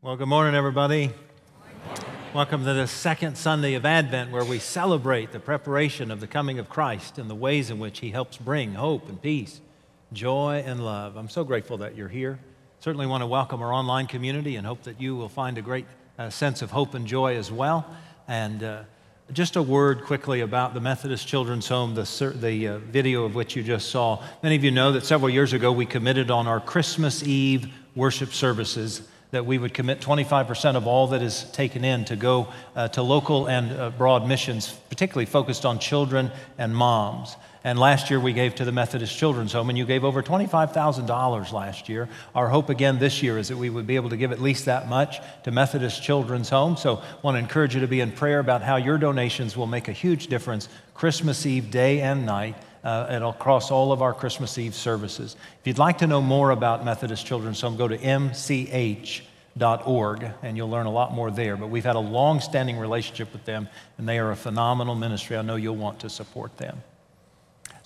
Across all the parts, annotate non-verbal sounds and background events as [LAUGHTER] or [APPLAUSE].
Well, good morning, everybody. Welcome to the second Sunday of Advent, where we celebrate the preparation of the coming of Christ and the ways in which He helps bring hope and peace, joy and love. I'm so grateful that you're here. Certainly want to welcome our online community and hope that you will find a great uh, sense of hope and joy as well. And uh, just a word quickly about the Methodist Children's Home, the, the uh, video of which you just saw. Many of you know that several years ago we committed on our Christmas Eve worship services that we would commit 25% of all that is taken in to go uh, to local and uh, broad missions, particularly focused on children and moms. And last year we gave to the Methodist Children's Home, and you gave over $25,000 last year. Our hope again this year is that we would be able to give at least that much to Methodist Children's Home. So I want to encourage you to be in prayer about how your donations will make a huge difference Christmas Eve, day and night. Uh, across all of our Christmas Eve services. If you'd like to know more about Methodist Children's Home, go to mch.org and you'll learn a lot more there. But we've had a long standing relationship with them, and they are a phenomenal ministry. I know you'll want to support them.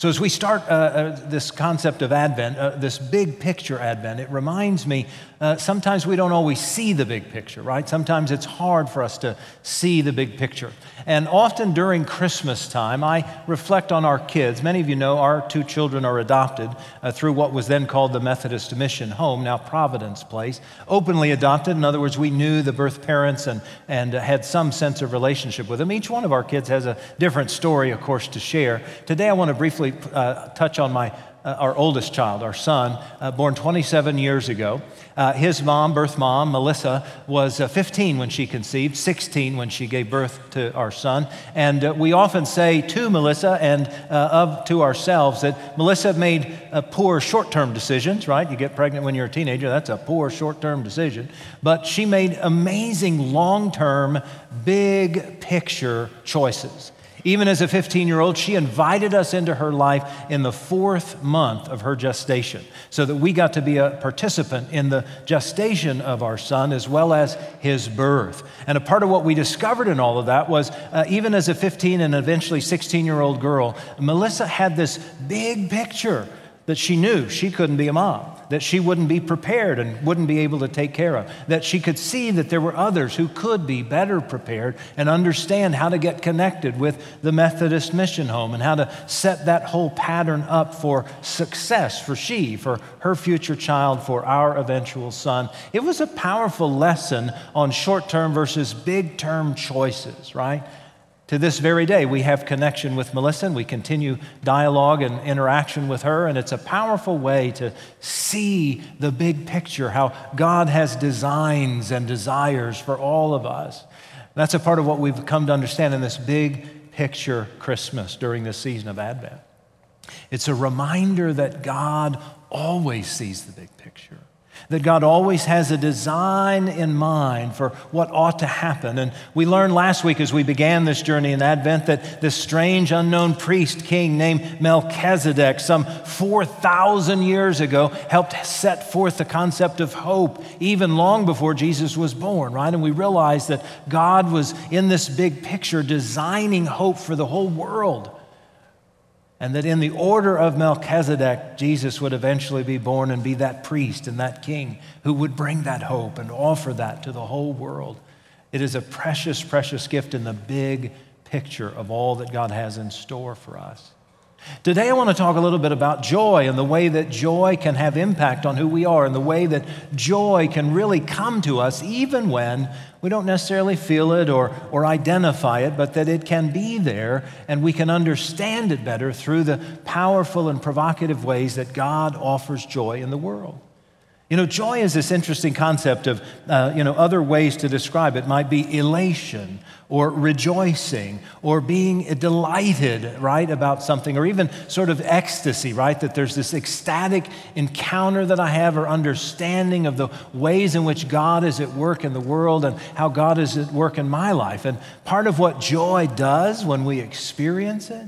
So, as we start uh, uh, this concept of Advent, uh, this big picture Advent, it reminds me uh, sometimes we don't always see the big picture, right? Sometimes it's hard for us to see the big picture. And often during Christmas time, I reflect on our kids. Many of you know our two children are adopted uh, through what was then called the Methodist Mission Home, now Providence Place. Openly adopted, in other words, we knew the birth parents and, and had some sense of relationship with them. Each one of our kids has a different story, of course, to share. Today, I want to briefly uh, touch on my uh, our oldest child, our son, uh, born 27 years ago. Uh, his mom, birth mom, Melissa, was uh, 15 when she conceived, 16 when she gave birth to our son. And uh, we often say to Melissa and uh, of to ourselves that Melissa made poor short term decisions, right? You get pregnant when you're a teenager, that's a poor short term decision. But she made amazing long term, big picture choices. Even as a 15 year old, she invited us into her life in the fourth month of her gestation so that we got to be a participant in the gestation of our son as well as his birth. And a part of what we discovered in all of that was uh, even as a 15 and eventually 16 year old girl, Melissa had this big picture that she knew she couldn't be a mom, that she wouldn't be prepared and wouldn't be able to take care of, that she could see that there were others who could be better prepared and understand how to get connected with the Methodist mission home and how to set that whole pattern up for success for she, for her future child, for our eventual son. It was a powerful lesson on short term versus big term choices, right? To this very day, we have connection with Melissa and we continue dialogue and interaction with her. And it's a powerful way to see the big picture, how God has designs and desires for all of us. That's a part of what we've come to understand in this big picture Christmas during this season of Advent. It's a reminder that God always sees the big picture that God always has a design in mind for what ought to happen. And we learned last week as we began this journey in Advent that this strange unknown priest king named Melchizedek, some 4,000 years ago, helped set forth the concept of hope even long before Jesus was born, right? And we realized that God was in this big picture designing hope for the whole world and that in the order of Melchizedek, Jesus would eventually be born and be that priest and that king who would bring that hope and offer that to the whole world. It is a precious, precious gift in the big picture of all that God has in store for us. Today, I want to talk a little bit about joy and the way that joy can have impact on who we are, and the way that joy can really come to us even when we don't necessarily feel it or, or identify it, but that it can be there and we can understand it better through the powerful and provocative ways that God offers joy in the world. You know, joy is this interesting concept of, uh, you know, other ways to describe it might be elation or rejoicing or being delighted, right, about something, or even sort of ecstasy, right, that there's this ecstatic encounter that I have or understanding of the ways in which God is at work in the world and how God is at work in my life. And part of what joy does when we experience it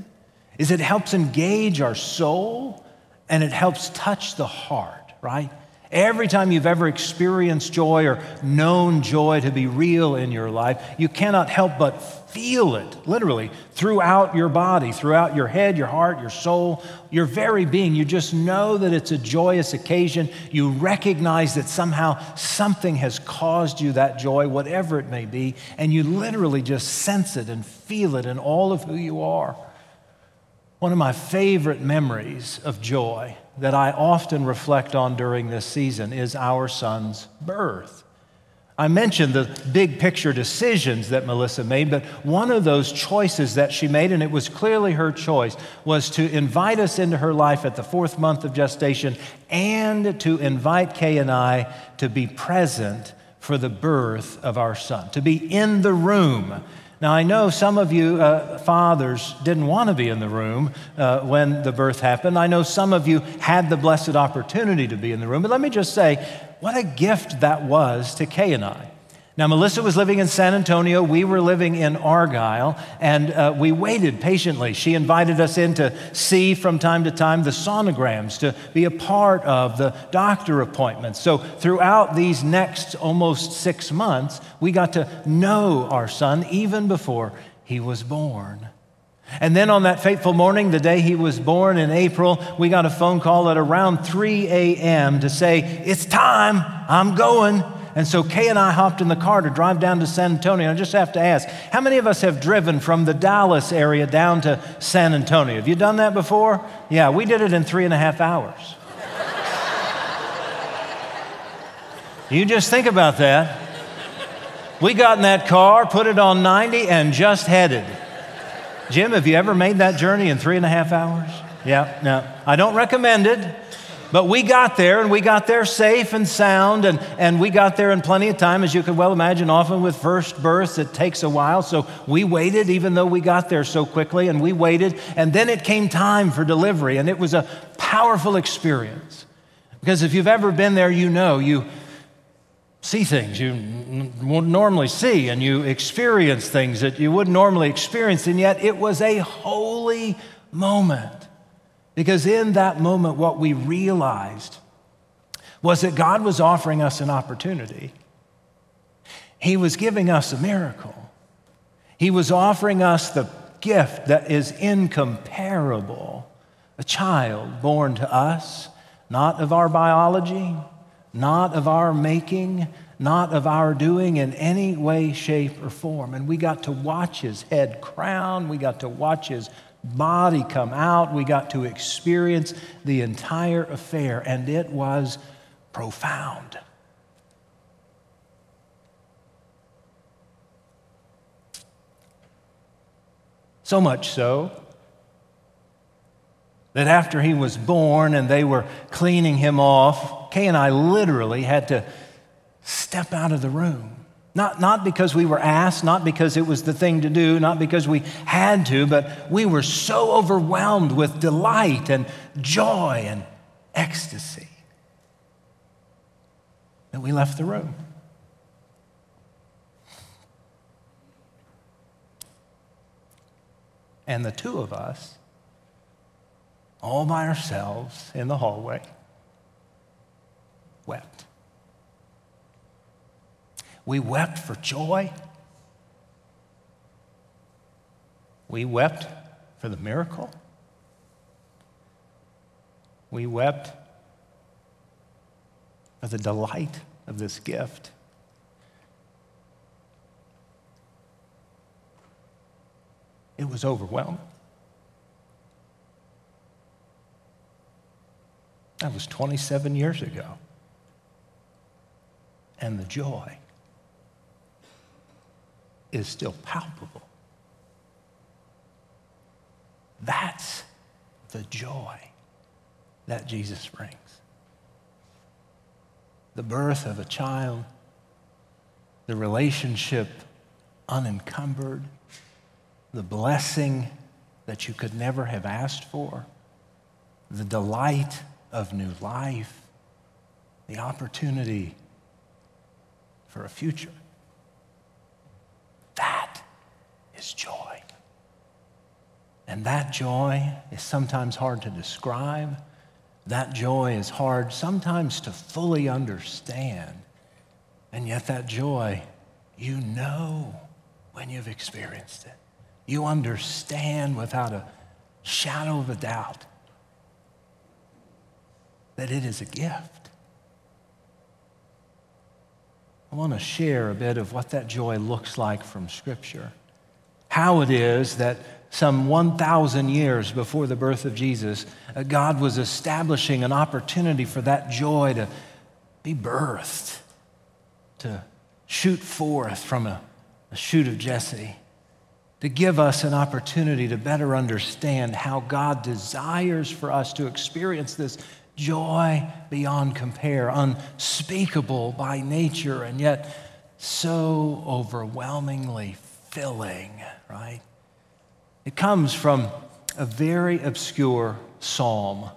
is it helps engage our soul and it helps touch the heart, right? Every time you've ever experienced joy or known joy to be real in your life, you cannot help but feel it, literally, throughout your body, throughout your head, your heart, your soul, your very being. You just know that it's a joyous occasion. You recognize that somehow something has caused you that joy, whatever it may be, and you literally just sense it and feel it in all of who you are. One of my favorite memories of joy that I often reflect on during this season is our son's birth. I mentioned the big picture decisions that Melissa made, but one of those choices that she made, and it was clearly her choice, was to invite us into her life at the fourth month of gestation and to invite Kay and I to be present for the birth of our son, to be in the room now, I know some of you uh, fathers didn't want to be in the room uh, when the birth happened. I know some of you had the blessed opportunity to be in the room. But let me just say, what a gift that was to Kay and I. Now, Melissa was living in San Antonio. We were living in Argyle, and uh, we waited patiently. She invited us in to see from time to time the sonograms, to be a part of the doctor appointments. So, throughout these next almost six months, we got to know our son even before he was born. And then on that fateful morning, the day he was born in April, we got a phone call at around 3 a.m. to say, It's time, I'm going. And so Kay and I hopped in the car to drive down to San Antonio. I just have to ask, how many of us have driven from the Dallas area down to San Antonio? Have you done that before? Yeah, we did it in three and a half hours. you just think about that. We got in that car, put it on 90, and just headed. Jim, have you ever made that journey in three and a half hours? Yeah, no. I don't recommend it. But we got there, and we got there safe and sound, and, and we got there in plenty of time. As you can well imagine, often with first births, it takes a while. So we waited, even though we got there so quickly, and we waited. And then it came time for delivery, and it was a powerful experience. Because if you've ever been there, you know you see things you wouldn't normally see, and you experience things that you wouldn't normally experience, and yet it was a holy moment. Because in that moment, what we realized was that God was offering us an opportunity. He was giving us a miracle. He was offering us the gift that is incomparable a child born to us, not of our biology, not of our making, not of our doing in any way, shape, or form. And we got to watch his head crown, we got to watch his body come out. We got to experience the entire affair, and it was profound. So much so that after he was born and they were cleaning him off, Kay and I literally had to step out of the room. Not, not because we were asked, not because it was the thing to do, not because we had to, but we were so overwhelmed with delight and joy and ecstasy that we left the room. And the two of us, all by ourselves in the hallway, wept. We wept for joy. We wept for the miracle. We wept for the delight of this gift. It was overwhelming. That was 27 years ago. And the joy is still palpable. That's the joy that Jesus brings. The birth of a child, the relationship unencumbered, the blessing that you could never have asked for, the delight of new life, the opportunity for a future. That is joy. And that joy is sometimes hard to describe, That joy is hard sometimes to fully understand. And yet, that joy, you know when you've experienced it. You understand without a shadow of a doubt that it is a gift. I want to share a bit of what that joy looks like from Scripture. How it is that some 1,000 years before the birth of Jesus, uh, God was establishing an opportunity for that joy to be birthed, to shoot forth from a, a shoot of Jesse, to give us an opportunity to better understand how God desires for us to experience this joy beyond compare, unspeakable by nature, and yet so overwhelmingly filling, right? It comes from a very obscure psalm.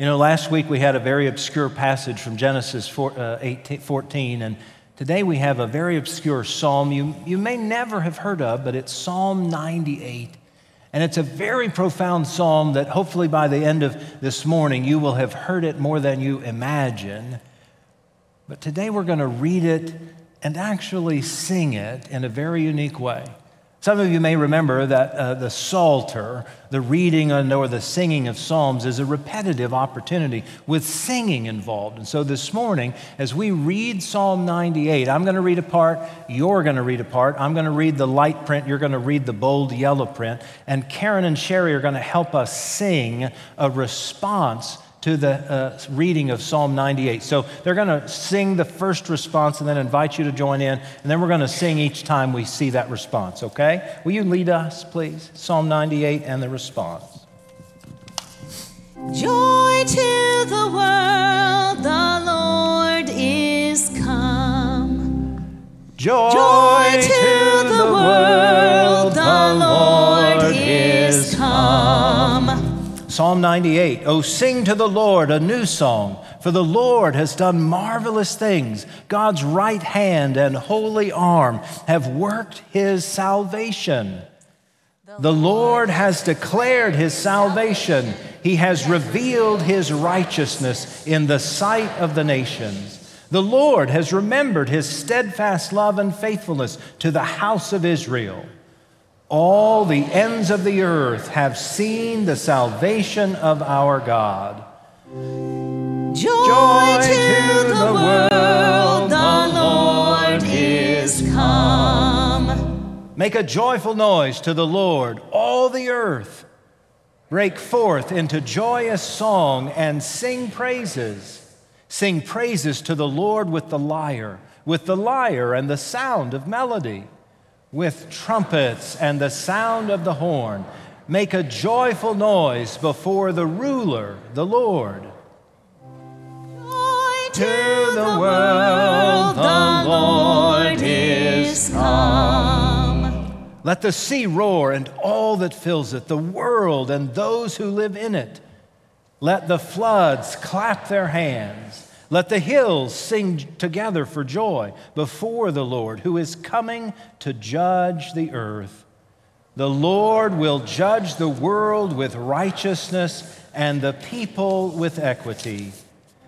You know, last week we had a very obscure passage from Genesis 4, uh, 18, 14, and today we have a very obscure psalm you, you may never have heard of, but it's Psalm 98. And it's a very profound psalm that hopefully by the end of this morning you will have heard it more than you imagine. But today we're going to read it and actually sing it in a very unique way. Some of you may remember that uh, the Psalter, the reading or the singing of Psalms, is a repetitive opportunity with singing involved. And so this morning, as we read Psalm 98, I'm going to read a part, you're going to read a part, I'm going to read the light print, you're going to read the bold yellow print, and Karen and Sherry are going to help us sing a response to the uh, reading of Psalm 98. So they're going to sing the first response and then invite you to join in. And then we're going to sing each time we see that response, okay? Will you lead us, please? Psalm 98 and the response. Joy to the world, the Lord is come. Joy, Joy to, to the, the world, the Lord is come. Psalm 98 Oh, sing to the Lord a new song, for the Lord has done marvelous things. God's right hand and holy arm have worked his salvation. The Lord has declared his salvation. He has revealed his righteousness in the sight of the nations. The Lord has remembered his steadfast love and faithfulness to the house of Israel. All the ends of the earth have seen the salvation of our God. Joy, Joy to, to the, the world, the Lord is come. Make a joyful noise to the Lord, all the earth. Break forth into joyous song and sing praises. Sing praises to the Lord with the lyre, with the lyre and the sound of melody with trumpets and the sound of the horn. Make a joyful noise before the ruler, the Lord. Joy to the world, the Lord is come. Let the sea roar and all that fills it, the world and those who live in it. Let the floods clap their hands. Let the hills sing together for joy before the Lord, who is coming to judge the earth. The Lord will judge the world with righteousness and the people with equity.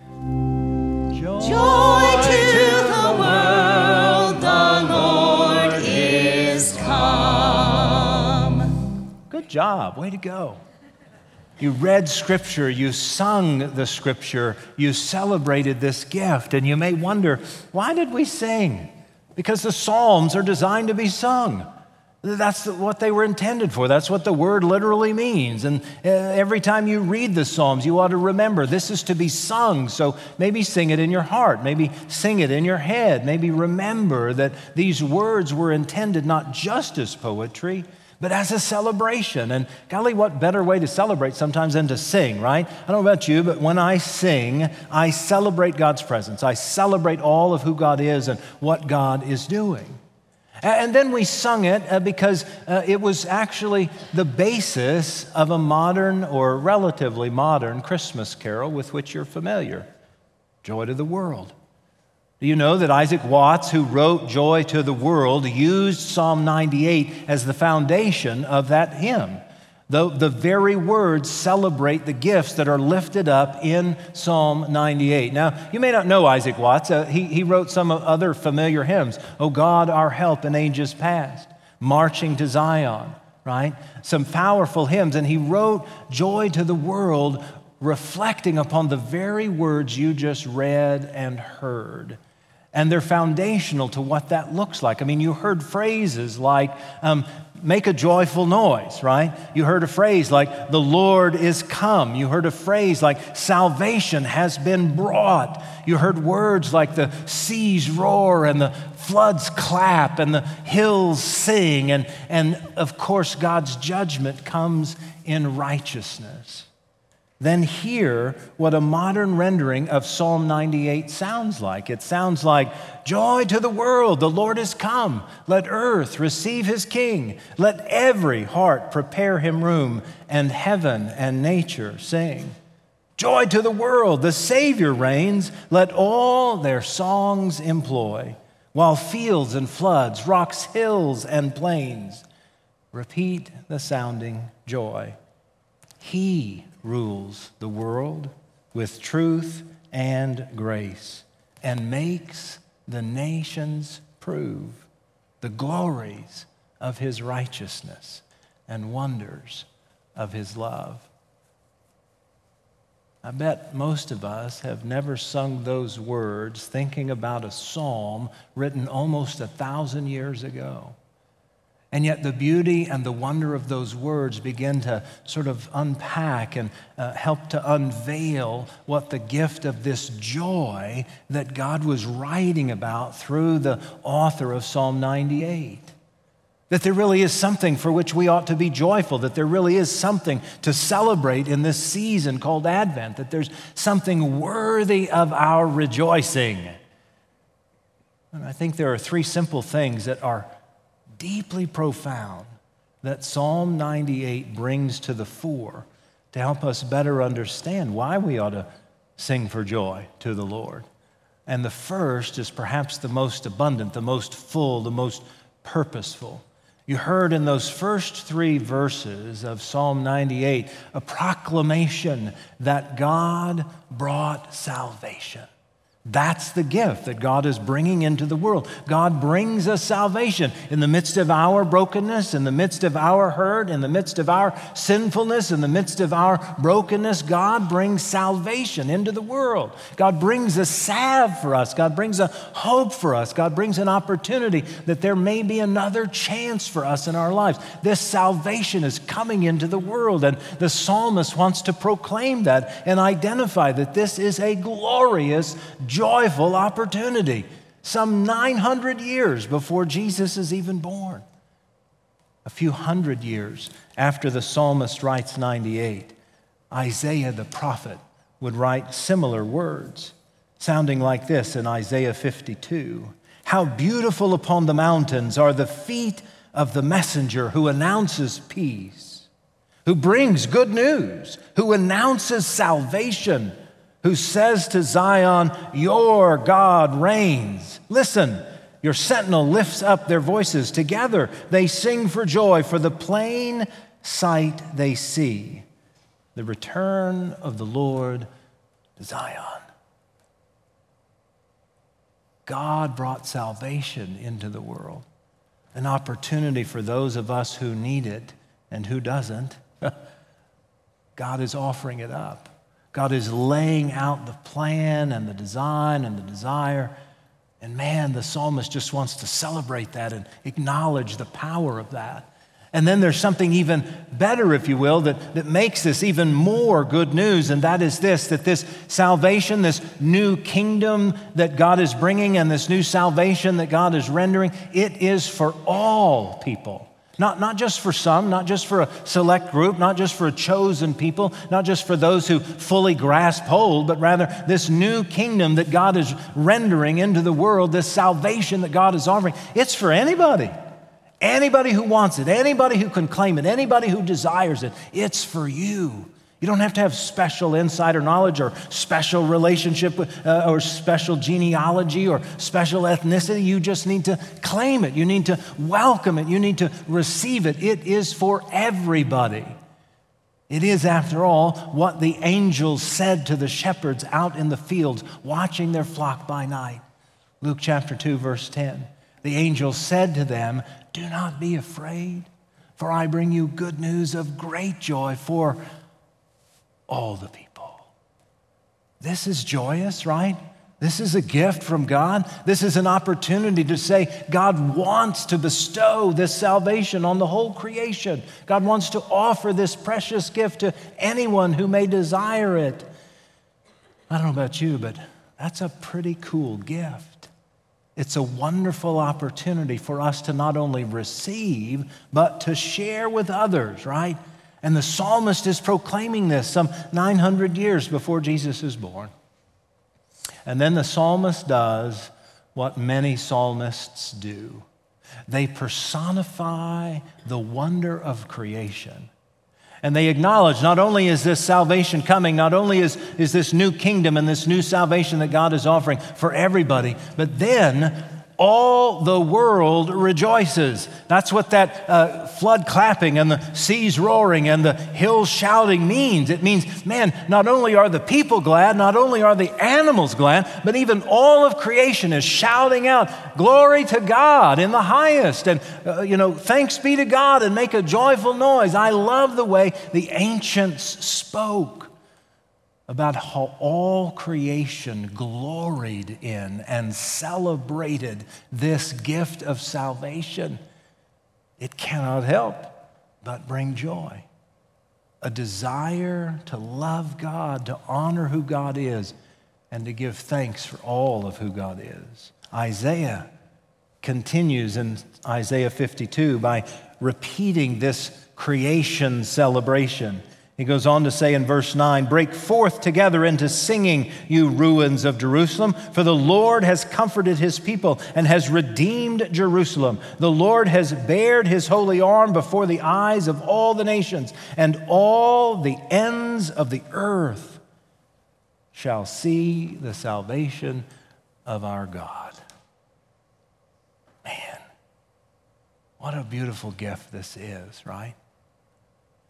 Joy, joy to, to the world, the Lord is come. Good job. Way to go. You read scripture, you sung the scripture, you celebrated this gift, and you may wonder, why did we sing? Because the Psalms are designed to be sung. That's what they were intended for. That's what the word literally means. And uh, every time you read the Psalms, you ought to remember this is to be sung. So maybe sing it in your heart. Maybe sing it in your head. Maybe remember that these words were intended not just as poetry, but as a celebration. And golly, what better way to celebrate sometimes than to sing, right? I don't know about you, but when I sing, I celebrate God's presence. I celebrate all of who God is and what God is doing. And then we sung it uh, because uh, it was actually the basis of a modern or relatively modern Christmas carol with which you're familiar Joy to the World. Do you know that Isaac Watts, who wrote Joy to the World, used Psalm 98 as the foundation of that hymn? The, the very words celebrate the gifts that are lifted up in Psalm 98. Now, you may not know Isaac Watts. Uh, he, he wrote some other familiar hymns. Oh God, our help in ages past. Marching to Zion, right? Some powerful hymns. And he wrote Joy to the World, reflecting upon the very words you just read and heard and they're foundational to what that looks like. I mean, you heard phrases like, um, make a joyful noise, right? You heard a phrase like, the Lord is come. You heard a phrase like, salvation has been brought. You heard words like, the seas roar and the floods clap and the hills sing. And, and of course, God's judgment comes in righteousness then hear what a modern rendering of Psalm 98 sounds like. It sounds like, Joy to the world, the Lord is come. Let earth receive his king. Let every heart prepare him room, and heaven and nature sing. Joy to the world, the Savior reigns. Let all their songs employ, while fields and floods, rocks, hills, and plains repeat the sounding joy. He rules the world with truth and grace and makes the nations prove the glories of his righteousness and wonders of his love. I bet most of us have never sung those words thinking about a psalm written almost a thousand years ago. And yet, the beauty and the wonder of those words begin to sort of unpack and uh, help to unveil what the gift of this joy that God was writing about through the author of Psalm 98. That there really is something for which we ought to be joyful, that there really is something to celebrate in this season called Advent, that there's something worthy of our rejoicing. And I think there are three simple things that are deeply profound that Psalm 98 brings to the fore to help us better understand why we ought to sing for joy to the Lord. And the first is perhaps the most abundant, the most full, the most purposeful. You heard in those first three verses of Psalm 98 a proclamation that God brought salvation. That's the gift that God is bringing into the world. God brings us salvation in the midst of our brokenness, in the midst of our hurt, in the midst of our sinfulness, in the midst of our brokenness. God brings salvation into the world. God brings a salve for us. God brings a hope for us. God brings an opportunity that there may be another chance for us in our lives. This salvation is coming into the world, and the psalmist wants to proclaim that and identify that this is a glorious joyful opportunity some 900 years before Jesus is even born. A few hundred years after the psalmist writes 98, Isaiah the prophet would write similar words, sounding like this in Isaiah 52 How beautiful upon the mountains are the feet of the messenger who announces peace, who brings good news, who announces salvation who says to Zion, Your God reigns. Listen, your sentinel lifts up their voices. Together they sing for joy for the plain sight they see the return of the Lord to Zion. God brought salvation into the world, an opportunity for those of us who need it and who doesn't. [LAUGHS] God is offering it up. God is laying out the plan and the design and the desire. And man, the psalmist just wants to celebrate that and acknowledge the power of that. And then there's something even better, if you will, that, that makes this even more good news, and that is this that this salvation, this new kingdom that God is bringing, and this new salvation that God is rendering, it is for all people. Not, not just for some, not just for a select group, not just for a chosen people, not just for those who fully grasp hold, but rather this new kingdom that God is rendering into the world, this salvation that God is offering. It's for anybody. Anybody who wants it, anybody who can claim it, anybody who desires it. It's for you. You don't have to have special insider knowledge or special relationship uh, or special genealogy or special ethnicity. You just need to claim it. You need to welcome it. You need to receive it. It is for everybody. It is, after all, what the angels said to the shepherds out in the fields watching their flock by night. Luke chapter 2, verse 10. The angels said to them, Do not be afraid, for I bring you good news of great joy for all the people. This is joyous, right? This is a gift from God. This is an opportunity to say God wants to bestow this salvation on the whole creation. God wants to offer this precious gift to anyone who may desire it. I don't know about you, but that's a pretty cool gift. It's a wonderful opportunity for us to not only receive, but to share with others, right? And the psalmist is proclaiming this some 900 years before Jesus is born. And then the psalmist does what many psalmists do they personify the wonder of creation. And they acknowledge not only is this salvation coming, not only is, is this new kingdom and this new salvation that God is offering for everybody, but then all the world rejoices. That's what that uh, flood clapping and the seas roaring and the hills shouting means. It means, man, not only are the people glad, not only are the animals glad, but even all of creation is shouting out, Glory to God in the highest. And, uh, you know, thanks be to God and make a joyful noise. I love the way the ancients spoke about how all creation gloried in and celebrated this gift of salvation, it cannot help but bring joy. A desire to love God, to honor who God is, and to give thanks for all of who God is. Isaiah continues in Isaiah 52 by repeating this creation celebration. He goes on to say in verse 9, Break forth together into singing, you ruins of Jerusalem, for the Lord has comforted his people and has redeemed Jerusalem. The Lord has bared his holy arm before the eyes of all the nations, and all the ends of the earth shall see the salvation of our God. Man, what a beautiful gift this is, right?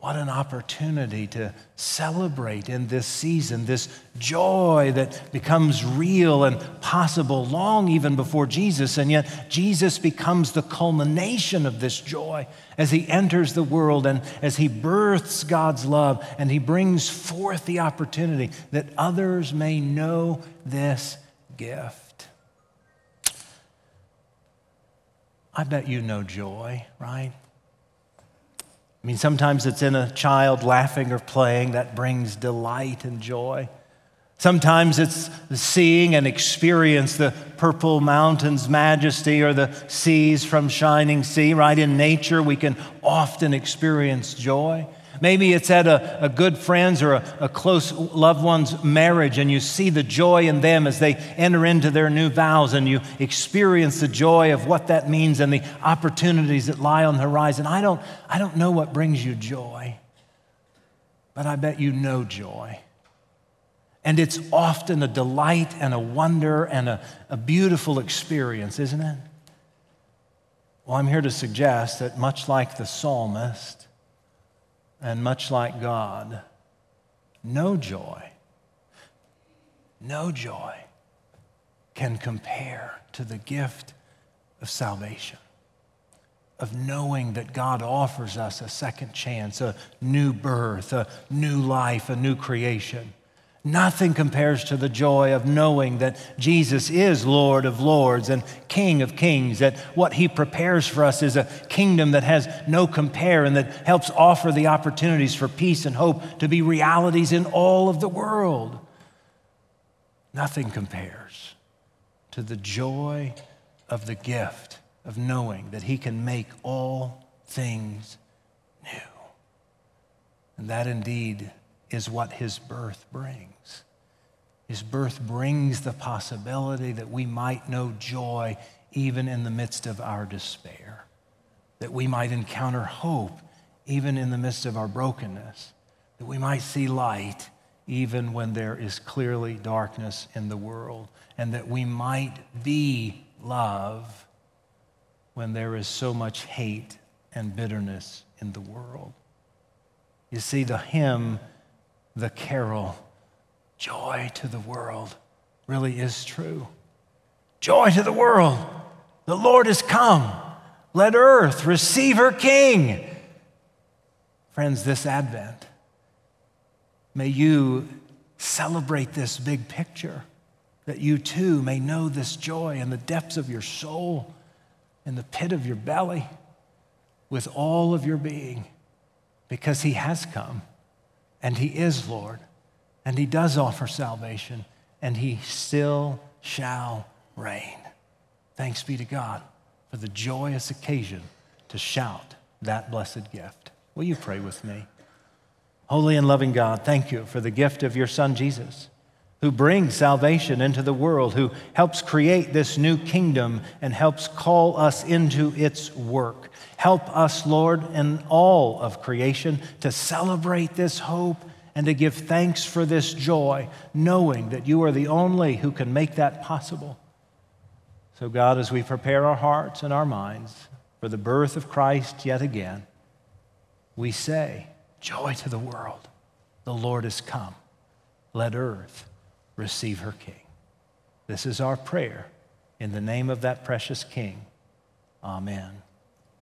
What an opportunity to celebrate in this season, this joy that becomes real and possible long even before Jesus. And yet, Jesus becomes the culmination of this joy as he enters the world and as he births God's love and he brings forth the opportunity that others may know this gift. I bet you know joy, right? I mean, sometimes it's in a child laughing or playing that brings delight and joy. Sometimes it's seeing and experience the purple mountain's majesty or the seas from shining sea. Right in nature, we can often experience joy. Maybe it's at a, a good friend's or a, a close loved one's marriage, and you see the joy in them as they enter into their new vows, and you experience the joy of what that means and the opportunities that lie on the horizon. I don't, I don't know what brings you joy, but I bet you know joy. And it's often a delight and a wonder and a, a beautiful experience, isn't it? Well, I'm here to suggest that much like the psalmist, and much like God, no joy, no joy can compare to the gift of salvation, of knowing that God offers us a second chance, a new birth, a new life, a new creation. Nothing compares to the joy of knowing that Jesus is Lord of lords and King of kings, that what he prepares for us is a kingdom that has no compare and that helps offer the opportunities for peace and hope to be realities in all of the world. Nothing compares to the joy of the gift of knowing that he can make all things new. And that indeed is what his birth brings. His birth brings the possibility that we might know joy even in the midst of our despair, that we might encounter hope even in the midst of our brokenness, that we might see light even when there is clearly darkness in the world, and that we might be love when there is so much hate and bitterness in the world. You see, the hymn, the carol, joy to the world, really is true. Joy to the world. The Lord is come. Let earth receive her King. Friends, this Advent, may you celebrate this big picture, that you too may know this joy in the depths of your soul, in the pit of your belly, with all of your being, because He has come and He is Lord and He does offer salvation and He still shall reign. Thanks be to God for the joyous occasion to shout that blessed gift. Will you pray with me? Holy and loving God, thank you for the gift of your Son Jesus, who brings salvation into the world, who helps create this new kingdom and helps call us into its work. Help us, Lord, in all of creation to celebrate this hope and to give thanks for this joy, knowing that you are the only who can make that possible. So, God, as we prepare our hearts and our minds for the birth of Christ yet again, we say, Joy to the world. The Lord is come. Let earth receive her King. This is our prayer in the name of that precious King. Amen.